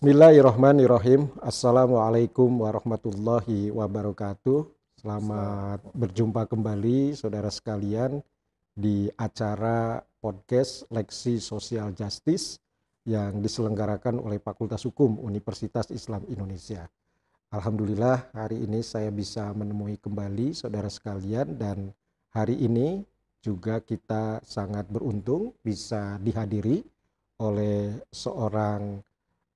Bismillahirrahmanirrahim. Assalamualaikum warahmatullahi wabarakatuh. Selamat berjumpa kembali saudara sekalian di acara podcast Leksi Sosial Justice yang diselenggarakan oleh Fakultas Hukum Universitas Islam Indonesia. Alhamdulillah hari ini saya bisa menemui kembali saudara sekalian dan hari ini juga kita sangat beruntung bisa dihadiri oleh seorang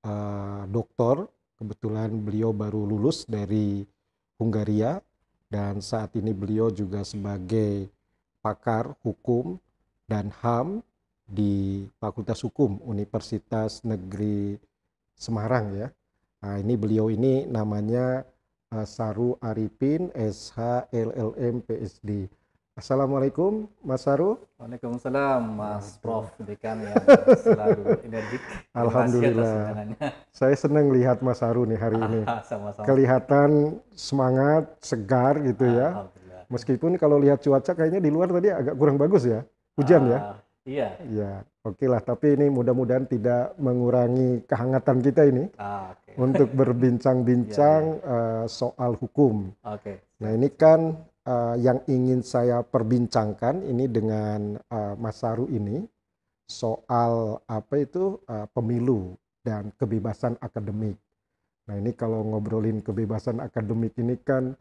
uh, dokter. Kebetulan beliau baru lulus dari Hungaria dan saat ini beliau juga sebagai pakar hukum dan HAM di Fakultas Hukum Universitas Negeri Semarang ya. Nah, ini beliau ini namanya uh, Saru Arifin SH LLM PSD. Assalamualaikum Mas Saru. Waalaikumsalam Mas Prof Dekan yang selalu energik. Alhamdulillah. Saya senang lihat Mas Saru nih hari ini. Sama-sama. Kelihatan semangat, segar gitu ya. Meskipun kalau lihat cuaca kayaknya di luar tadi agak kurang bagus ya. Hujan ya. Ah, iya. Iya, oke okay lah. Tapi ini mudah-mudahan tidak mengurangi kehangatan kita ini ah, okay. untuk berbincang-bincang yeah, yeah. uh, soal hukum. Oke. Okay. Nah ini kan uh, yang ingin saya perbincangkan ini dengan uh, Mas Saru ini soal apa itu uh, pemilu dan kebebasan akademik. Nah ini kalau ngobrolin kebebasan akademik ini kan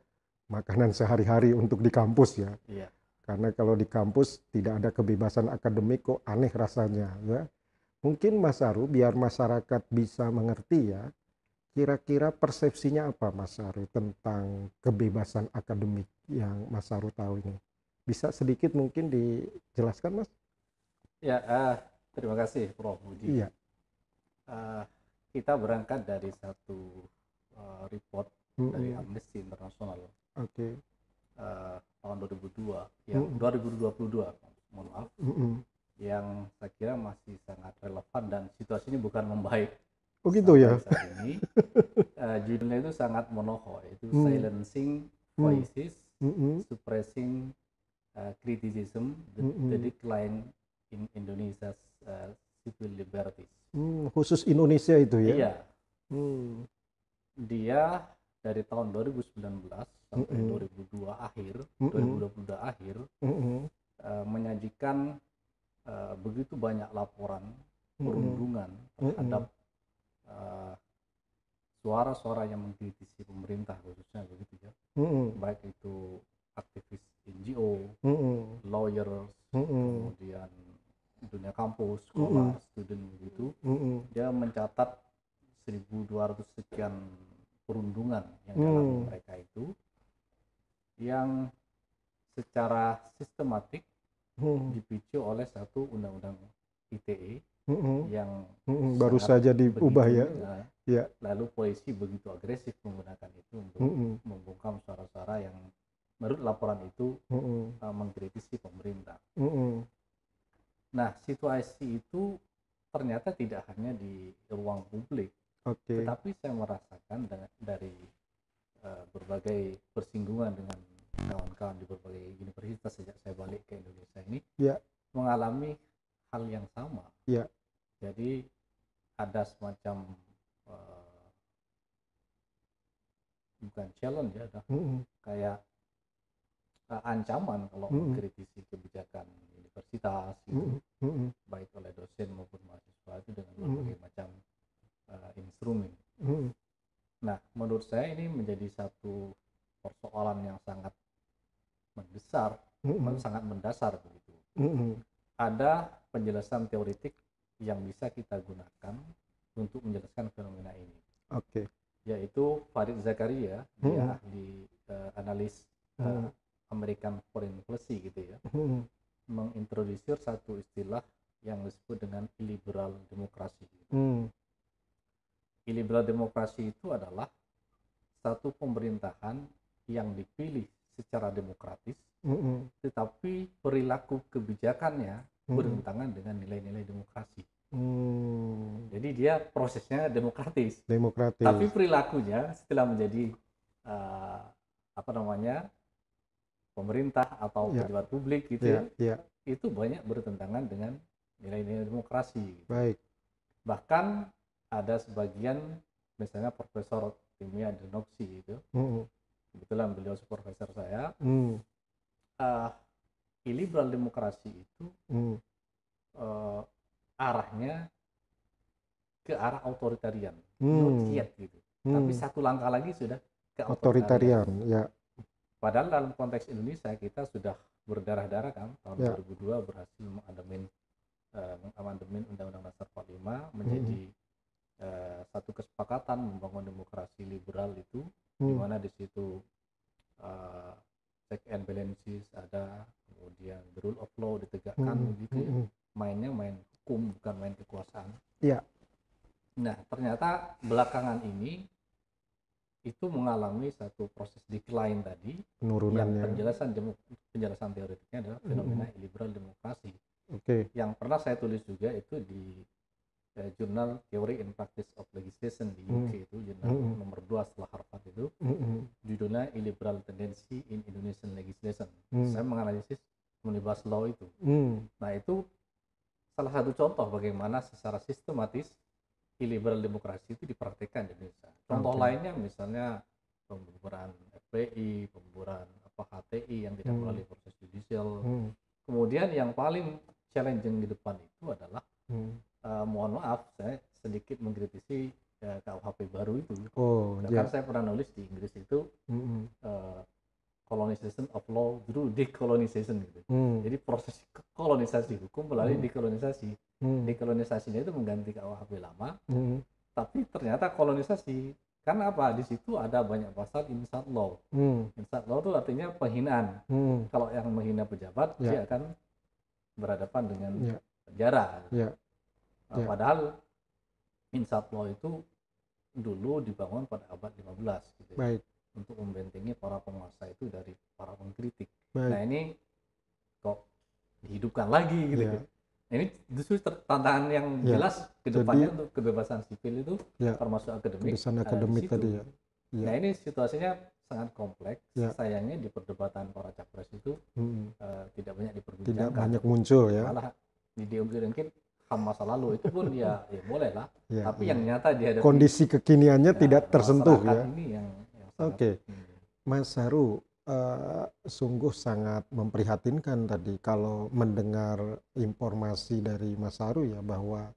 makanan sehari-hari untuk di kampus ya. Iya. Karena kalau di kampus tidak ada kebebasan akademik kok aneh rasanya ya. Mungkin Mas Saru biar masyarakat bisa mengerti ya Kira-kira persepsinya apa Mas Saru tentang kebebasan akademik yang Mas Saru tahu ini? Bisa sedikit mungkin dijelaskan Mas? Ya, uh, terima kasih Prof. Budi. Iya. Uh, kita berangkat dari satu uh, report mm -hmm. dari Amnesty International. Oke. Okay. Uh, tahun 2002, yang mm -hmm. 2022, mohon maaf. Mm -hmm. Yang saya kira masih sangat relevan dan situasinya bukan membaik Oh gitu ya. Ini uh, judulnya itu sangat monoho, itu hmm. silencing hmm. voices, hmm. suppressing uh, criticism, the, hmm. the decline in Indonesia's uh, civil liberties. Hmm, khusus Indonesia itu ya? Iya. Hmm. Dia dari tahun 2019 sampai hmm. 2002 akhir, hmm. 2022 akhir, hmm. uh, menyajikan uh, begitu banyak laporan perundungan hmm. terhadap Eh, suara-suara uh, yang mengkritisi pemerintah khususnya begitu ya mm -hmm. baik itu aktivis NGO, mm -hmm. lawyers, mm -hmm. kemudian dunia kampus, sekolah, mm -hmm. student begitu, mm -hmm. dia mencatat 1.200 sekian perundungan yang mm. dialami mereka itu yang secara sistematik mm. dipicu oleh satu undang-undang ITE mm -hmm. yang mm -hmm. baru saja diubah ya. Nah, ya. Lalu polisi begitu agresif menggunakan itu untuk mm -hmm. membungkam suara-suara yang menurut laporan itu mm -hmm. uh, mengkritisi pemerintah. Mm -hmm. Nah, situasi itu ternyata tidak hanya di ruang publik, okay. tetapi saya merasakan dari uh, berbagai persinggungan dengan kawan-kawan di berbagai universitas sejak saya balik ke Indonesia ini yeah. mengalami hal yang sama. Ya. Jadi ada semacam uh, bukan challenge ya, ada mm -hmm. kayak uh, ancaman kalau mm -hmm. mengkritisi kebijakan universitas gitu, mm -hmm. baik oleh dosen maupun mahasiswa itu dengan berbagai mm -hmm. macam uh, instrumen. Mm -hmm. Nah, menurut saya ini menjadi satu persoalan yang sangat mendasar, mm -hmm. sangat mendasar begitu. Mm -hmm. Ada penjelasan teoritik yang bisa kita gunakan untuk menjelaskan fenomena ini. Oke. Okay. Yaitu Farid Zakaria, hmm. dia ahli uh, analis uh, American Foreign Policy gitu ya, hmm. satu istilah yang disebut dengan illiberal demokrasi. Hmm. Illiberal demokrasi itu adalah satu pemerintahan yang dipilih secara demokratis, mm -hmm. tetapi perilaku kebijakannya hmm. bertentangan dengan nilai-nilai demokrasi. Hmm. Jadi dia prosesnya demokratis. Demokratis. Tapi perilakunya setelah menjadi uh, apa namanya pemerintah atau ya. pejabat publik gitu ya, ya, itu banyak bertentangan dengan nilai-nilai demokrasi. Baik. Bahkan ada sebagian misalnya Profesor Timia Denoksi itu mm, kebetulan beliau supervisor saya mm, uh, illiberal demokrasi itu mm, uh, arahnya ke arah otoritarian Hmm. not yet gitu tapi mm. satu langkah lagi sudah ke otoritarian ya. padahal dalam konteks Indonesia kita sudah berdarah-darah kan tahun Ya. 2002 berhasil mengamandemen uh, mengamandemen Undang-Undang Dasar 45 menjadi uh, satu kesepakatan membangun demokrasi liberal itu di Mm, mana di situ uh, check and balances ada kemudian the rule of law ditegakkan mm, begitu ya. mm, mainnya main hukum bukan main kekuasaan Iya. nah ternyata belakangan ini itu mengalami satu proses decline tadi yang penurunannya. penjelasan penjelasan teoretiknya adalah fenomena illiberal demokrasi Oke. yang pernah saya tulis juga itu di eh, jurnal Theory and Practice of Legislation di Hmm. UK itu jurnal Hmm. nomor 2 setelah Harvard itu Mm, mm, judulnya Illiberal Tendency in Indonesian Legislation. Hmm. Saya menganalisis omnibus law itu. mm, Nah itu salah satu contoh bagaimana secara sistematis illiberal demokrasi itu dipraktikkan di Indonesia. Contoh Oke. lainnya misalnya pembubaran FPI, pembubaran apa HTI yang tidak Hmm. melalui proses judicial. mm, Kemudian yang paling challenging di depan itu adalah mm. eh, mohon maaf saya sedikit mengkritisi eh, KUHP baru itu. Oh, Bahkan ya. saya pernah nulis di Inggris itu Mm, mm, uh, colonization of law through decolonization gitu. mm, Jadi proses kolonisasi hukum melalui Hmm. dekolonisasi. mm, Dekolonisasinya itu mengganti KUHP lama, mm, tapi ternyata kolonisasi karena apa? Di situ ada banyak pasal insult law. mm, Insult law itu artinya penghinaan. mm, Kalau yang menghina pejabat Ya. dia akan berhadapan dengan Ya. penjara. Ya. Nah, Ya. Padahal insult law itu dulu dibangun pada abad 15 gitu. ya. Baik, untuk membentengi para penguasa itu dari para pengkritik. baik. Nah ini kok dihidupkan lagi gitu. Kan. Nah, ini justru tantangan yang Iya. jelas ke depannya Jadi- untuk kebebasan sipil itu Iya. termasuk akademik. Kebebasan di akademik tadi ya. Iya. Nah ini situasinya sangat kompleks. Iya. Sayangnya di perdebatan para capres itu Mm, eh, tidak banyak Tidak diperbincangkan. banyak muncul ya. Malah diungkit-ungkit ham masa lalu itu pun ya ya boleh lah. Ya, Tapi ya. yang nyata dihadapi kondisi kekiniannya ya, tidak tersentuh ya. Ini yang, yang sangat, Oke. hmm, Mas Haru, eh, sungguh sangat memprihatinkan tadi kalau mendengar informasi dari Mas Haru ya bahwa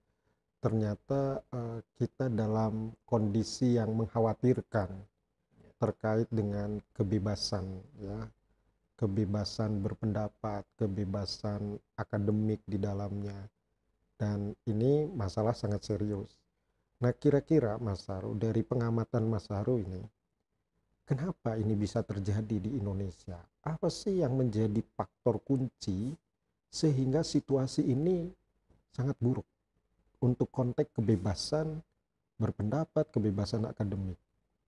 ternyata eh, kita dalam kondisi yang mengkhawatirkan terkait dengan kebebasan ya, kebebasan berpendapat, kebebasan akademik di dalamnya. Dan ini masalah sangat serius. Nah, kira-kira Mas Haru dari pengamatan Mas Haru ini Kenapa ini bisa terjadi di Indonesia? Apa sih yang menjadi faktor kunci sehingga situasi ini sangat buruk untuk konteks kebebasan berpendapat, kebebasan akademik?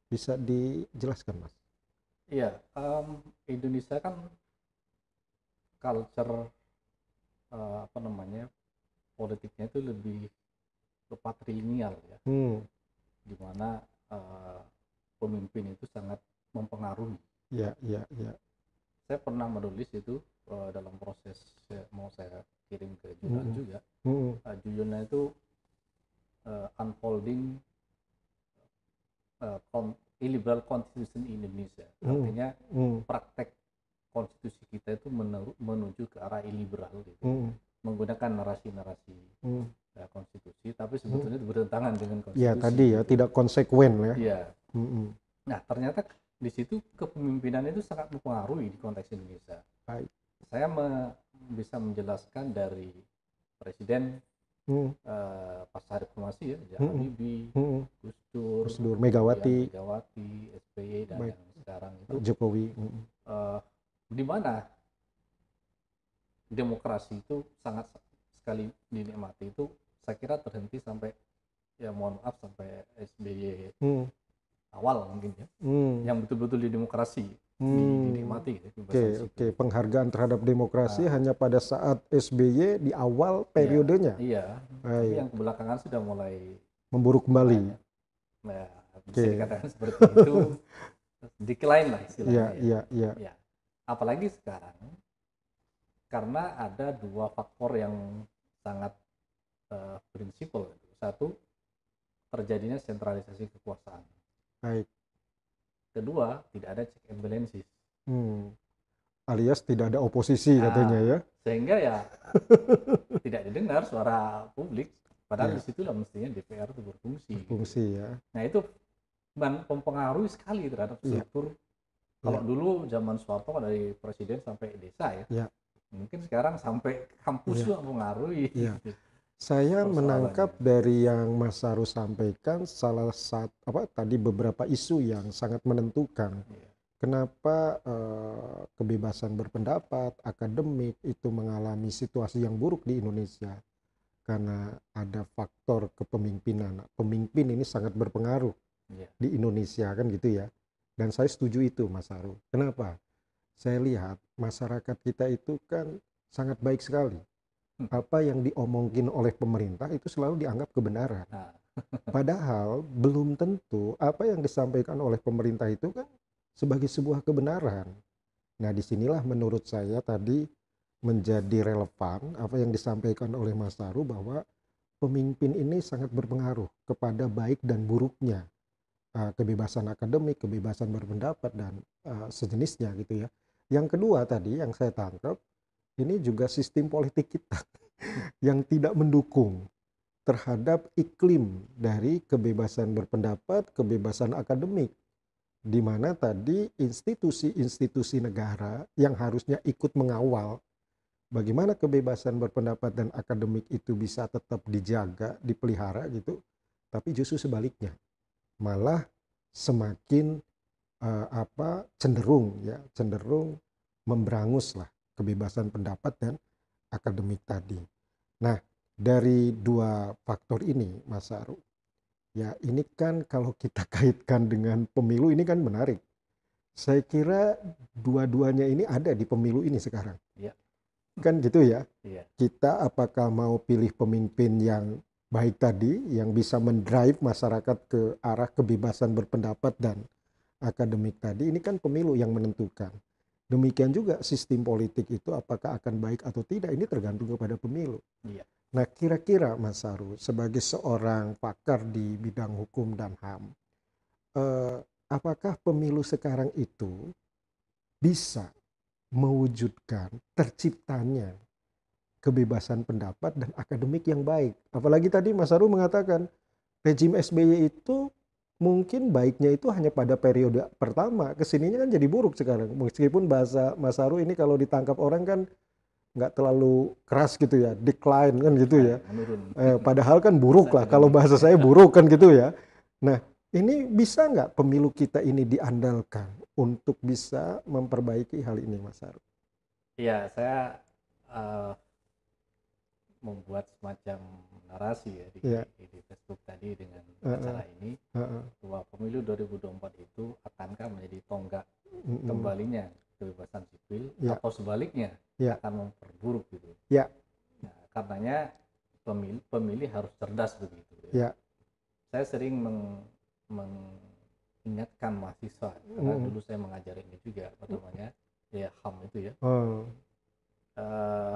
Bisa dijelaskan, Mas? Iya, em, Indonesia kan culture eh, apa namanya politiknya itu lebih patrilineal ya, Hmm, di mana eh, pemimpin itu sangat mempengaruhi. ya, ya, ya. Saya pernah menulis itu eh, dalam proses saya- mau saya kirim ke jurnal Mm-mm. juga. Hmm, Eh, judulnya itu eh, unfolding con- illiberal constitution in Indonesia. Mm. Artinya hmm, praktek konstitusi kita itu menuju ke arah illiberal gitu. hmm, menggunakan narasi-narasi hmm. konstitusi tapi sebetulnya itu bertentangan dengan konstitusi Ya, tadi ya, gitu. tidak konsekuen ya. Iya. Hmm, hmm. Nah ternyata di situ kepemimpinan itu sangat mempengaruhi di konteks Indonesia Baik. saya me- bisa menjelaskan dari presiden Hmm, eh, pasca reformasi ya Mm-mm. Habibie hmm. Gus Dur Gus Dur, Megawati, Megawati SBY dan Baik. yang sekarang itu Jokowi. Hmm, eh, di mana demokrasi itu sangat sekali dinikmati itu saya kira terhenti sampai ya mohon maaf sampai SBY hmm, awal mungkin ya hmm, yang betul-betul di demokrasi hmm. dinikmati ya, Oke, oke. sipil. Penghargaan terhadap demokrasi Nah. hanya pada saat SBY di awal periodenya. iya tapi Baik. yang kebelakangan sudah mulai Memburuk kembali. nah, bisa Oke. dikatakan seperti itu decline lah istilahnya Iya, ya. iya, iya. Ya, apalagi sekarang karena ada dua faktor yang sangat eh, prinsipal. Satu, terjadinya sentralisasi kekuasaan. Baik. Kedua, tidak ada check and balances. Hmm. Alias tidak ada oposisi Nah, katanya ya. Sehingga ya tidak didengar suara publik. Padahal Ya. di situlah mestinya DPR itu berfungsi. gitu. Fungsi ya. Nah itu mem- mempengaruhi sekali terhadap Iya. struktur. Kalau dulu zaman Soeharto dari presiden sampai desa ya. Iya. Mungkin sekarang sampai kampus Iya. juga mempengaruhi. Gitu. Saya Persoalannya. menangkap dari yang Mas Saru sampaikan salah satu apa tadi beberapa isu yang sangat menentukan Iya. kenapa eh, kebebasan berpendapat, akademik itu mengalami situasi yang buruk di Indonesia karena ada faktor kepemimpinan. Pemimpin ini sangat berpengaruh Iya. di Indonesia kan gitu ya. Dan saya setuju itu Mas Saru. Kenapa? Saya lihat masyarakat kita itu kan sangat baik sekali. Hmm. Apa yang diomongin oleh pemerintah itu selalu dianggap kebenaran. Nah, Padahal belum tentu apa yang disampaikan oleh pemerintah itu kan sebagai sebuah kebenaran. Nah, di sinilah menurut saya tadi menjadi relevan apa yang disampaikan oleh Mas Taru bahwa pemimpin ini sangat berpengaruh kepada baik dan buruknya uh, kebebasan akademik, kebebasan berpendapat dan uh, sejenisnya gitu ya. Yang kedua tadi yang saya tangkap ini juga sistem politik kita yang tidak mendukung terhadap iklim dari kebebasan berpendapat, kebebasan akademik, di mana tadi institusi-institusi negara yang harusnya ikut mengawal bagaimana kebebasan berpendapat dan akademik itu bisa tetap dijaga, dipelihara gitu, tapi justru sebaliknya, malah semakin eh, apa cenderung ya cenderung memberangus lah kebebasan pendapat dan akademik tadi. Nah, dari dua faktor ini, Mas Aru, ya ini kan kalau kita kaitkan dengan pemilu ini kan menarik. Saya kira dua-duanya ini ada di pemilu ini sekarang. Iya. Kan gitu ya. iya. Kita apakah mau pilih pemimpin yang baik tadi, yang bisa mendrive masyarakat ke arah kebebasan berpendapat dan akademik tadi, ini kan pemilu yang menentukan. Demikian juga sistem politik itu apakah akan baik atau tidak ini tergantung kepada pemilu. Iya. Nah, kira-kira Mas Saru sebagai seorang pakar di bidang hukum dan HAM, eh, apakah pemilu sekarang itu bisa mewujudkan terciptanya kebebasan pendapat dan akademik yang baik? Apalagi tadi Mas Saru mengatakan rejim SBY itu mungkin baiknya itu hanya pada periode pertama. Ke sininya kan jadi buruk sekarang. Meskipun bahasa Mas Saru ini kalau ditangkap orang kan nggak terlalu keras gitu ya decline kan gitu ya. Eh, padahal kan buruk lah. Kalau bahasa saya buruk kan gitu ya. Nah ini bisa nggak pemilu kita ini diandalkan untuk bisa memperbaiki hal ini Mas Saru Iya, saya eh, membuat semacam narasi ya di, Iya. di, di Facebook tadi dengan Heeh. acara ini Heeh. bahwa pemilu 2024 itu akankah menjadi tonggak Mm-mm. kembalinya kebebasan sipil Iya. atau sebaliknya Iya. akan memperburuk gitu. Iya. Nah, karenanya pemilih pemilih harus cerdas begitu. Iya. Saya sering meng, mengingatkan mahasiswa karena Mm. dulu saya mengajari ini juga apa namanya ya HAM itu ya Oh, eh,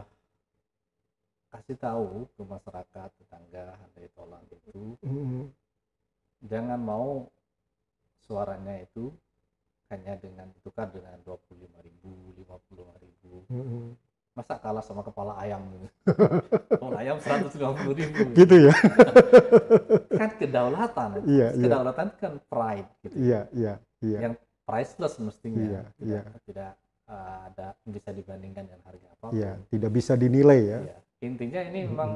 kasih tahu ke masyarakat tetangga handai tolan itu mm-mm. jangan mau suaranya itu hanya dengan ditukar dengan 25.000 ribu, 55 ribu. Mm-mm. Masa kalah sama kepala ayam gitu. kepala ayam 150 ribu. gitu ya Kan kedaulatan. Iya, iya. Kedaulatan kan pride gitu. iya iya iya Yang priceless mestinya. Iya, tidak, iya. tidak eh, ada bisa dibandingkan dengan harga apa pun. iya tidak bisa dinilai ya Iya. Intinya ini memang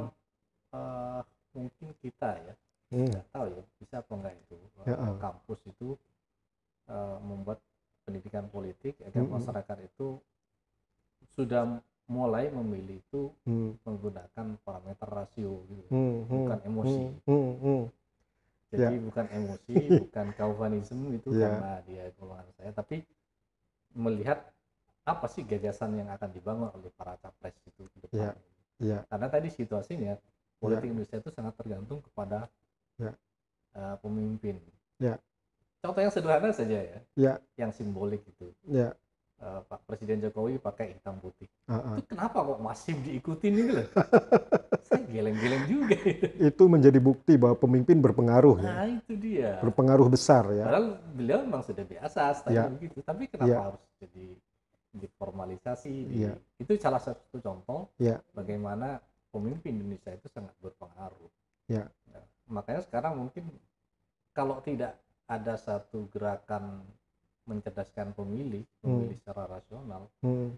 eh, mungkin kita ya Hmm. nggak tahu ya bisa apa enggak itu Ya, eh, ah. kampus itu eh, membuat pendidikan politik agar Mm-mm. masyarakat itu sudah mulai memilih itu Hmm. menggunakan parameter rasio gitu. Hmm, hmm, bukan emosi. hmm, hmm, hmm. Jadi bukan emosi, bukan kaufanisme itu Ya. karena dia golongan saya, tapi melihat apa sih gagasan yang akan dibangun oleh para capres itu ke depan. Ya. Ya. Karena tadi situasinya politik Indonesia itu sangat tergantung kepada Ya. eh, pemimpin. Ya. Contoh yang sederhana saja ya, Ya. yang simbolik itu. ya Eh, Pak Presiden Jokowi pakai hitam putih. ah, ah. Itu kenapa kok masih diikutin itu loh? saya geleng-geleng juga. itu menjadi bukti bahwa pemimpin berpengaruh ya. Nah itu dia. Berpengaruh besar ya. Padahal beliau memang sudah biasa style Ya. begitu. Tapi kenapa Ya. harus jadi diformalisasi? Di, Ya. Itu salah satu contoh Ya. bagaimana pemimpin Indonesia itu sangat berpengaruh. Ya. Nah, makanya sekarang mungkin kalau tidak ada satu gerakan mencerdaskan pemilih, pemilih secara rasional, Hmm,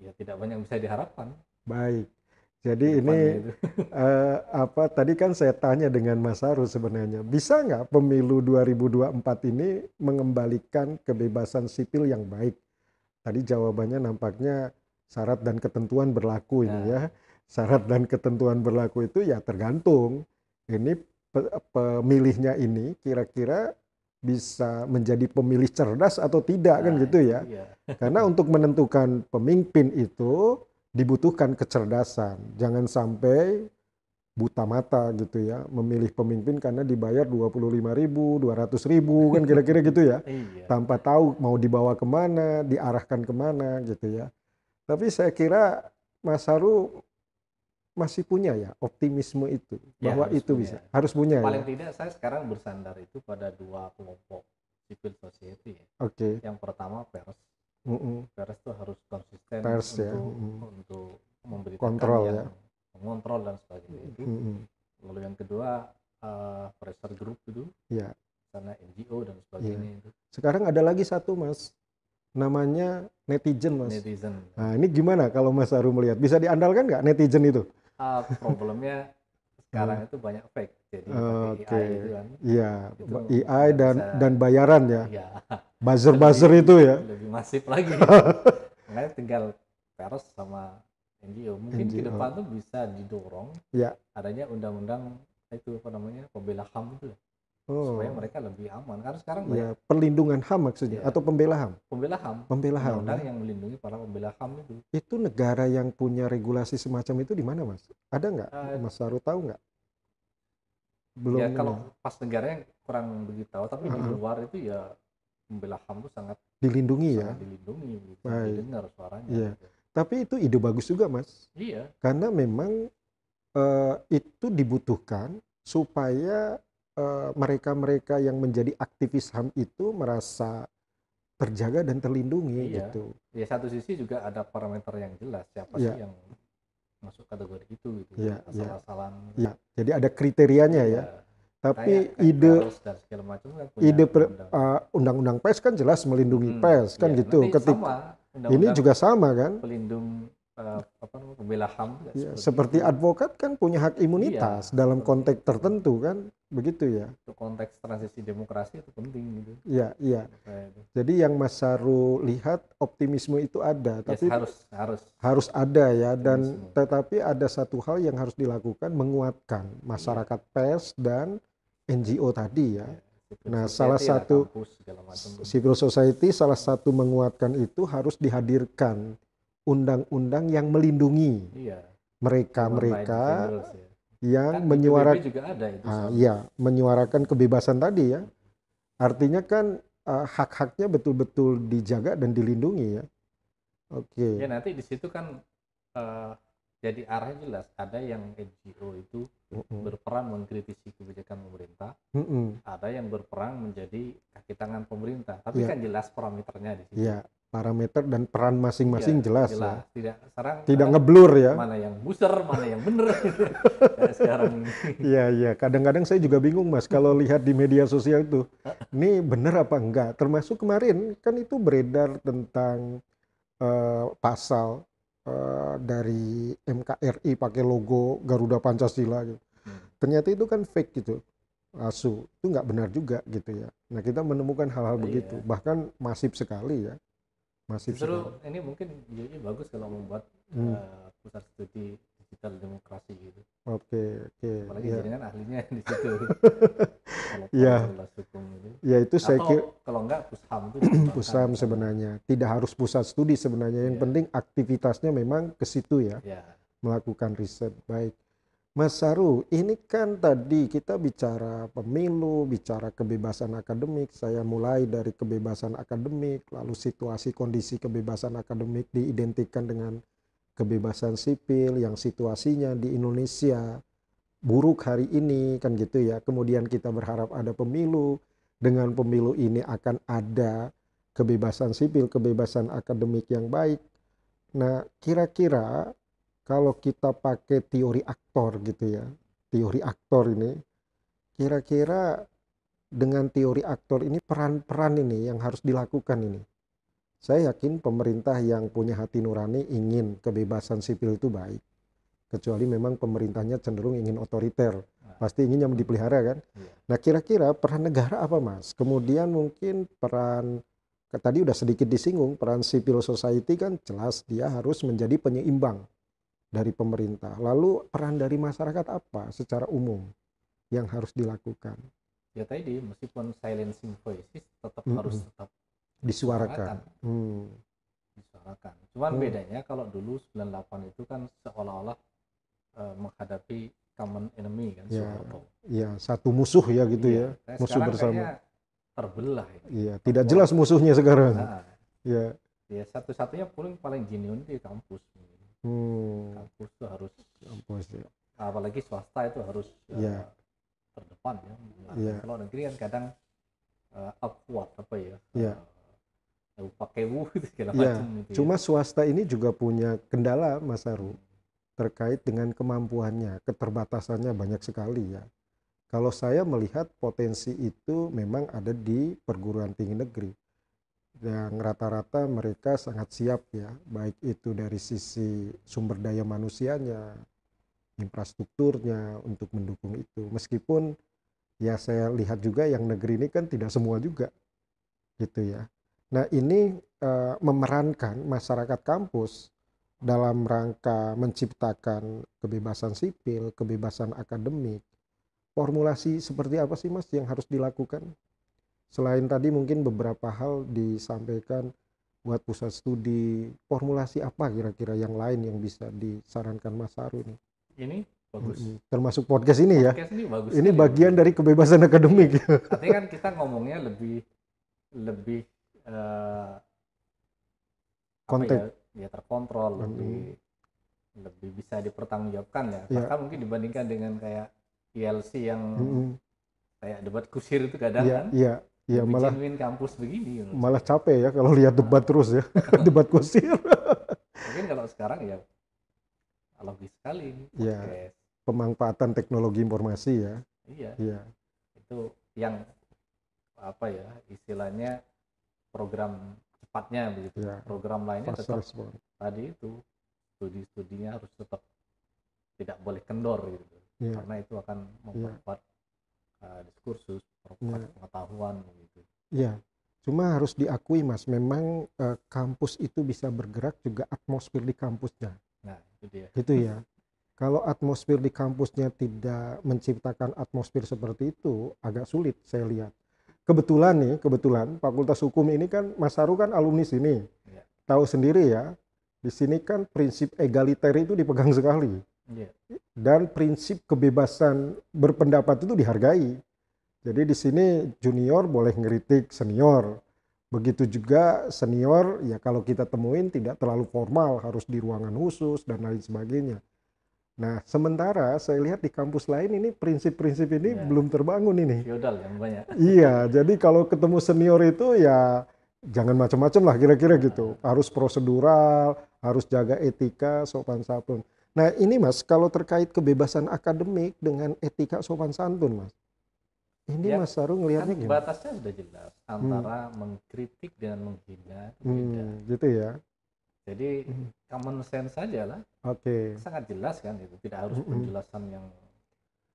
ya tidak banyak bisa diharapkan. baik. Jadi ini itu. eh, apa tadi kan saya tanya dengan Mas Haru sebenarnya bisa nggak pemilu 2024 ini mengembalikan kebebasan sipil yang baik? Tadi jawabannya nampaknya syarat dan ketentuan berlaku ini ya. Syarat dan ketentuan berlaku itu ya tergantung. Ini pe- pemilihnya ini kira-kira bisa menjadi pemilih cerdas atau tidak kan Nah, gitu ya. Iya. Karena untuk menentukan pemimpin itu dibutuhkan kecerdasan. Jangan sampai buta mata gitu ya, memilih pemimpin karena dibayar 25.000 ribu, 200 ribu kan kira-kira gitu ya. Iya. Tanpa tahu mau dibawa ke mana, diarahkan ke mana gitu ya. Tapi saya kira Mas Haru masih punya ya optimisme itu Ya, bahwa itu punya. bisa harus punya ya. Paling tidak saya sekarang bersandar itu pada dua kelompok civil society ya. Oke. Yang pertama pers. Mm-mm. Pers itu harus konsisten Pers untuk ya, mm. untuk memberitakan Kontrol yang ya. Mengontrol dan sebagainya itu. Mm-mm. Lalu yang kedua eh, pressure group itu Ya. sana NGO dan sebagainya itu Sekarang ada lagi satu Mas, namanya netizen Mas. netizen. Nah ini gimana kalau Mas Haru melihat? Bisa diandalkan nggak netizen itu? Ah, problemnya sekarang itu banyak fake. Jadi Hmm. Oke. AI itu kan. Iya, AI dan bisa- dan bayaran ya, Ya, buzzer-buzzer itu ya. lebih masif lagi. Makanya tinggal pers sama NGO. Mungkin ke NGO. depan tuh bisa didorong Ya. adanya undang-undang itu apa namanya pembela HAM itu ya, Oh, supaya mereka lebih aman. Karena sekarang banyak ya perlindungan HAM maksudnya Iya. atau pembela HAM? pembela HAM, Pembela HAM. undang-undang ya. yang melindungi para pembela HAM itu. Itu negara yang punya regulasi semacam itu di mana Mas? Ada nggak? Eh, Mas Haru tahu nggak? Belum. ya kalau pas negaranya kurang begitu tahu, tapi di Uh-uh. luar itu ya pembela HAM itu sangat dilindungi ya. sangat dilindungi, gitu. Baik. didengar suaranya. Iya. gitu. Tapi itu ide bagus juga Mas. Iya, karena memang eh, itu dibutuhkan supaya eh, mereka-mereka yang menjadi aktivis HAM itu merasa terjaga dan terlindungi Iya. gitu. ya satu sisi juga ada parameter yang jelas siapa Iya. sih yang masuk kategori itu gitu. Iya, iya. Asal-asalan. Ya, jadi ada kriterianya ya. Iya. Tapi Kayak- ide pers dan segala macam kan punya ide undang-undang. eh, undang-undang pers kan jelas melindungi Hmm, pers kan iya. gitu. Ketika sama, ini undang-undang juga sama kan? pelindung eh, apa namanya pembela HAM Ya, seperti seperti itu. advokat kan punya hak imunitas Iya, dalam konteks itu. tertentu kan, begitu ya. Untuk konteks transisi demokrasi itu penting gitu. Iya, iya. Jadi yang Mas Saru lihat optimisme itu ada, Yes, tapi harus harus harus ada ya dan Optimisme. tetapi ada satu hal yang harus dilakukan menguatkan masyarakat pers dan NGO tadi ya. civil Nah, society salah lah, satu kampus. Civil society salah satu menguatkan itu harus dihadirkan undang-undang yang melindungi Iya. mereka-mereka Human rights defenders, ya. yang Kan menyuarakan PBB juga ada itu. Ah, iya, menyuarakan kebebasan tadi ya. Artinya kan ah, hak-haknya betul-betul dijaga dan dilindungi ya. Oke. Ya nanti di situ kan eh, jadi arahnya jelas. Ada yang NGO itu Mm-mm. berperan mengkritisi kebijakan pemerintah, Mm-mm. ada yang berperan menjadi kaki tangan pemerintah. Tapi Iya. kan jelas parameternya di situ. Iya, parameter dan peran masing-masing Iya, jelas, ya. Tidak sekarang Tidak ngeblur ya. mana yang buser, mana yang bener. Kayak sekarang ini. Iya, iya. Kadang-kadang saya juga bingung, Mas, kalau lihat di media sosial itu. Ini benar apa enggak? Termasuk kemarin kan itu beredar tentang eh, pasal eh, dari MKRI pakai logo Garuda Pancasila gitu. Hmm. Ternyata itu kan fake gitu. Asu. Itu nggak benar juga gitu ya. Nah, kita menemukan hal-hal Iya. begitu. Bahkan masif sekali ya. Masif Justru sekali. ini mungkin jadi bagus kalau membuat Hmm. eh, pusat studi digital demokrasi gitu. Oke, oke. Apalagi Ya. jaringan ahlinya di situ. Iya. fakultas hukum gitu. ya itu saya Atau kira kalau enggak pusham itu misalnya. sebenarnya. Tidak harus pusat studi sebenarnya. Yang Iya. penting aktivitasnya memang ke situ ya. Ya, melakukan riset. Baik. Mas Saru, ini kan tadi kita bicara pemilu, bicara kebebasan akademik. Saya mulai dari kebebasan akademik, lalu situasi kondisi kebebasan akademik diidentikan dengan kebebasan sipil yang situasinya di Indonesia buruk hari ini kan gitu ya. Kemudian kita berharap ada pemilu, dengan pemilu ini akan ada kebebasan sipil, kebebasan akademik yang baik. Nah, kira-kira kalau kita pakai teori aktor gitu ya, teori aktor ini, kira-kira dengan teori aktor ini peran-peran ini yang harus dilakukan ini saya yakin pemerintah yang punya hati nurani ingin kebebasan sipil itu baik. Kecuali memang pemerintahnya cenderung ingin otoriter. Nah. Pasti ingin yang dipelihara kan. Iya. Nah kira-kira peran negara apa mas? Kemudian mungkin peran, tadi udah sedikit disinggung, peran civil society kan jelas dia harus menjadi penyeimbang dari pemerintah. Lalu peran dari masyarakat apa secara umum yang harus dilakukan? Ya tadi meskipun silencing voices tetap mm -hmm. harus tetap disuarakan. Hmm. Disuarakan. Cuman hmm. bedanya kalau dulu 98 itu kan seolah-olah uh, menghadapi common enemy kan ya, Iya, satu musuh ya gitu iya. ya. musuh bersama. terbelah. Ya. Iya, tidak jelas musuhnya sekarang. Nah, ya. Ya satu-satunya paling paling genuine di kampus. Hmm. Kampus itu harus kampus ya. Apalagi swasta itu harus ya. uh, terdepan ya. Nah, ya. Kalau negeri kan kadang uh, upward apa ya. ya. Uh, pakai wu segala ya, macam gitu ya. cuma swasta ini juga punya kendala Mas Aru terkait dengan kemampuannya keterbatasannya banyak sekali ya. Kalau saya melihat potensi itu memang ada di perguruan tinggi negeri yang rata-rata mereka sangat siap ya baik itu dari sisi sumber daya manusianya infrastrukturnya untuk mendukung itu. Meskipun ya saya lihat juga yang negeri ini kan tidak semua juga gitu ya Nah, ini uh, memerankan masyarakat kampus dalam rangka menciptakan kebebasan sipil, kebebasan akademik. Formulasi seperti apa sih Mas yang harus dilakukan? Selain tadi mungkin beberapa hal disampaikan buat pusat studi, formulasi apa kira-kira yang lain yang bisa disarankan Mas Haru ini? Ini bagus. Termasuk podcast ini ya. Podcast ini bagus. Ini bagian dari kebebasan akademik. Tapi kan kita ngomongnya lebih lebih uh, ya, ya terkontrol hmm. lebih lebih bisa dipertanggungjawabkan ya yeah. bahkan mungkin dibandingkan dengan kayak ILC yang hmm. kayak debat kusir itu kadang yeah, kan yeah. Iya malah kampus begini malah capek ya kalau lihat debat terus ya debat kusir mungkin kalau sekarang ya logis sekali ya pemanfaatan teknologi informasi ya iya iya itu yang apa ya istilahnya program cepatnya begitu. Ya. Program lainnya Fast tetap respon. tadi itu studi-studinya harus tetap tidak boleh kendor gitu. Ya. Karena itu akan memperkuat ya. uh, diskursus, memperkuat ya. pengetahuan begitu. Iya. Cuma harus diakui Mas, memang uh, kampus itu bisa bergerak juga atmosfer di kampusnya. Nah, itu dia. Gitu ya. Kalau atmosfer di kampusnya tidak menciptakan atmosfer seperti itu, agak sulit saya lihat kebetulan nih, kebetulan Fakultas Hukum ini kan Mas Haru kan alumni sini. Ya. Tahu sendiri ya, di sini kan prinsip egaliter itu dipegang sekali. Ya. Dan prinsip kebebasan berpendapat itu dihargai. Jadi di sini junior boleh ngeritik senior. Begitu juga senior ya kalau kita temuin tidak terlalu formal, harus di ruangan khusus dan lain sebagainya. Nah, sementara saya lihat di kampus lain ini prinsip-prinsip ini ya. belum terbangun ini. Feodal yang banyak. Iya, jadi kalau ketemu senior itu ya jangan macam-macam lah kira-kira gitu. Harus prosedural, harus jaga etika, sopan santun. Nah, ini Mas, kalau terkait kebebasan akademik dengan etika sopan santun, Mas. Ini ya, Mas Saru ngelihatnya kan gimana? Batasnya sudah jelas antara hmm. mengkritik dan menghina. Hmm, gitu ya. Jadi hmm. common sense saja lah. Oke. Okay. Sangat jelas kan itu, tidak harus hmm. penjelasan yang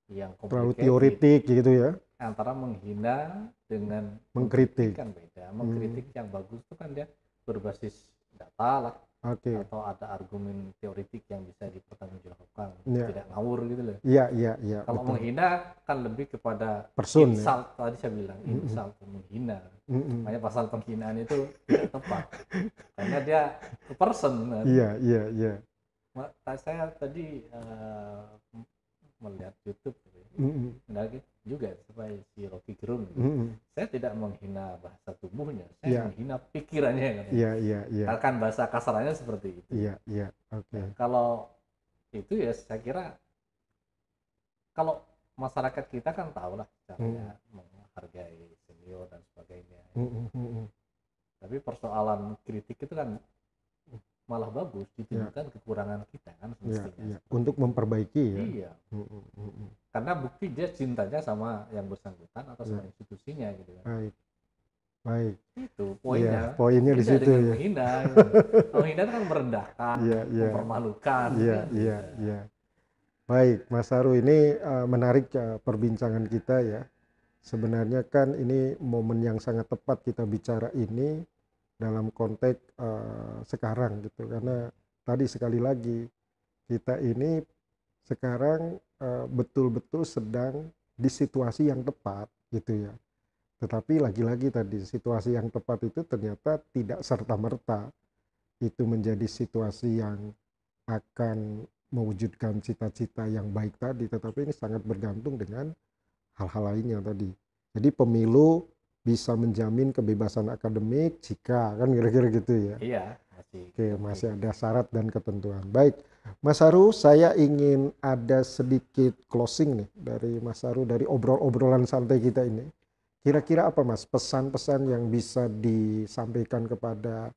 yang terlalu teoritik gitu ya. Antara menghina dengan mengkritik kan beda. Mengkritik hmm. yang bagus itu kan dia berbasis data lah okay. atau ada argumen teoritik yang bisa dipertanggungjawabkan yeah. tidak ngawur gitu loh iya iya iya kalau betul. menghina kan lebih kepada Person, ya. insult ya? tadi saya bilang mm -hmm. insult menghina mm -hmm. makanya pasal penghinaan itu tidak tepat karena dia person kan? iya iya iya saya tadi uh, melihat YouTube mm -hmm. Juga supaya si Rocky Gerung gitu. Mm-mm. saya tidak menghina bahasa tubuhnya saya Iya. menghina pikirannya kan Iya, iya, iya. kan bahasa kasarnya seperti itu Iya, iya. Oke. kalau itu ya saya kira kalau masyarakat kita kan tahu lah caranya Hmm. menghargai senior dan sebagainya Mm-mm, mm-mm. tapi persoalan kritik itu kan malah bagus ditunjukkan kekurangan kita kan Iya, semestinya iya. Untuk memperbaiki ya. iya mm-mm. karena bukti dia cintanya sama yang bersangkutan atau sama Iya. institusinya gitu kan Baik. Baik. itu poinnya poinnya di situ ya. menghina gitu. menghina itu kan merendahkan Iya, iya. mempermalukan Iya, kan? iya, iya. Baik, Mas Haru ini eh, menarik eh, perbincangan kita ya. Sebenarnya kan ini momen yang sangat tepat kita bicara ini dalam konteks eh, sekarang gitu karena tadi sekali lagi kita ini sekarang eh, betul-betul sedang di situasi yang tepat gitu ya. Tetapi lagi-lagi tadi situasi yang tepat itu ternyata tidak serta-merta itu menjadi situasi yang akan mewujudkan cita-cita yang baik tadi, tetapi ini sangat bergantung dengan hal-hal lainnya tadi. Jadi pemilu bisa menjamin kebebasan akademik jika kan kira-kira gitu ya. iya masih Oke, masih ada syarat dan ketentuan. Baik, Mas Haru, saya ingin ada sedikit closing nih dari Mas Haru dari obrol-obrolan santai kita ini. Kira-kira apa Mas pesan-pesan yang bisa disampaikan kepada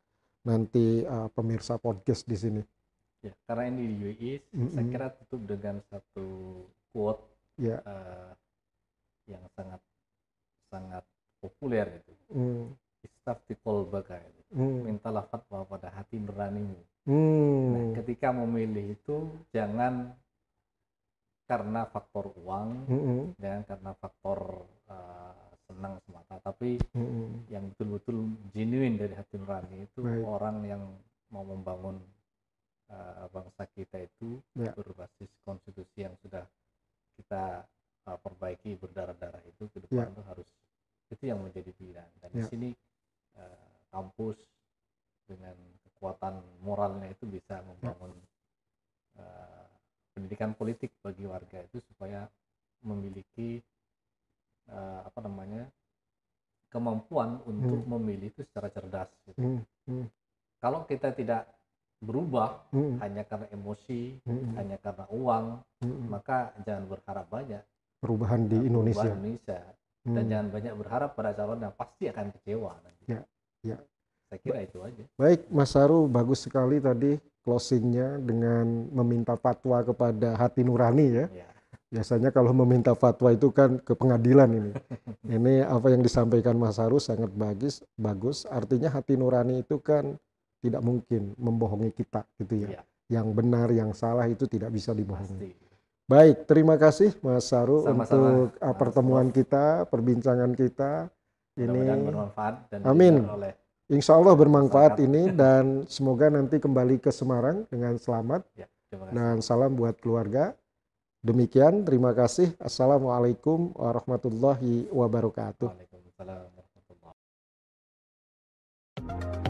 nanti uh, pemirsa podcast di sini? Ya, karena ini di UAE, saya Mm-mm. kira tutup dengan satu quote Ya. eh, yang sangat sangat populer itu. Hmm, Istaftikol bagai hmm, mintalah fatwa pada hati nuranimu. hmm, Nah, ketika memilih itu jangan karena faktor uang, hmm, jangan karena faktor eh, senang semata, tapi hmm, yang betul-betul genuine dari hati nurani itu Baik. orang yang mau membangun uh, bangsa kita itu Ya. berbasis konstitusi yang sudah kita uh, perbaiki berdarah-darah itu ke depan Ya. itu harus itu yang menjadi pilihan dan Ya. di sini uh, kampus dengan kekuatan moralnya itu bisa membangun uh, pendidikan politik bagi warga itu supaya memiliki uh, apa namanya kemampuan untuk memilih itu secara cerdas gitu. hmm, kalau kita tidak berubah hmm, hanya karena emosi hmm, hanya karena uang hmm. maka jangan berharap banyak Perubahan di uh, Indonesia. perubahan Indonesia dan Hmm. jangan banyak berharap pada calon yang pasti akan kecewa nanti. Ya, ya. saya kira itu aja Baik, Mas Haru, bagus sekali tadi closingnya dengan meminta fatwa kepada hati nurani ya. ya Biasanya kalau meminta fatwa itu kan ke pengadilan ini. Ini apa yang disampaikan Mas Haru sangat bagus, bagus. Artinya hati nurani itu kan tidak mungkin membohongi kita gitu ya. Iya. Yang benar, yang salah itu tidak bisa dibohongi. pasti Baik, terima kasih Mas Saru Sama -sama. untuk Mas ah, pertemuan kita, perbincangan kita. Ini bermanfaat dan Amin. Oleh Insya Allah bermanfaat ini dan semoga nanti kembali ke Semarang dengan selamat. Ya, dan salam buat keluarga. Demikian, terima kasih. Assalamualaikum warahmatullahi wabarakatuh. Waalaikumsalam warahmatullahi wabarakatuh.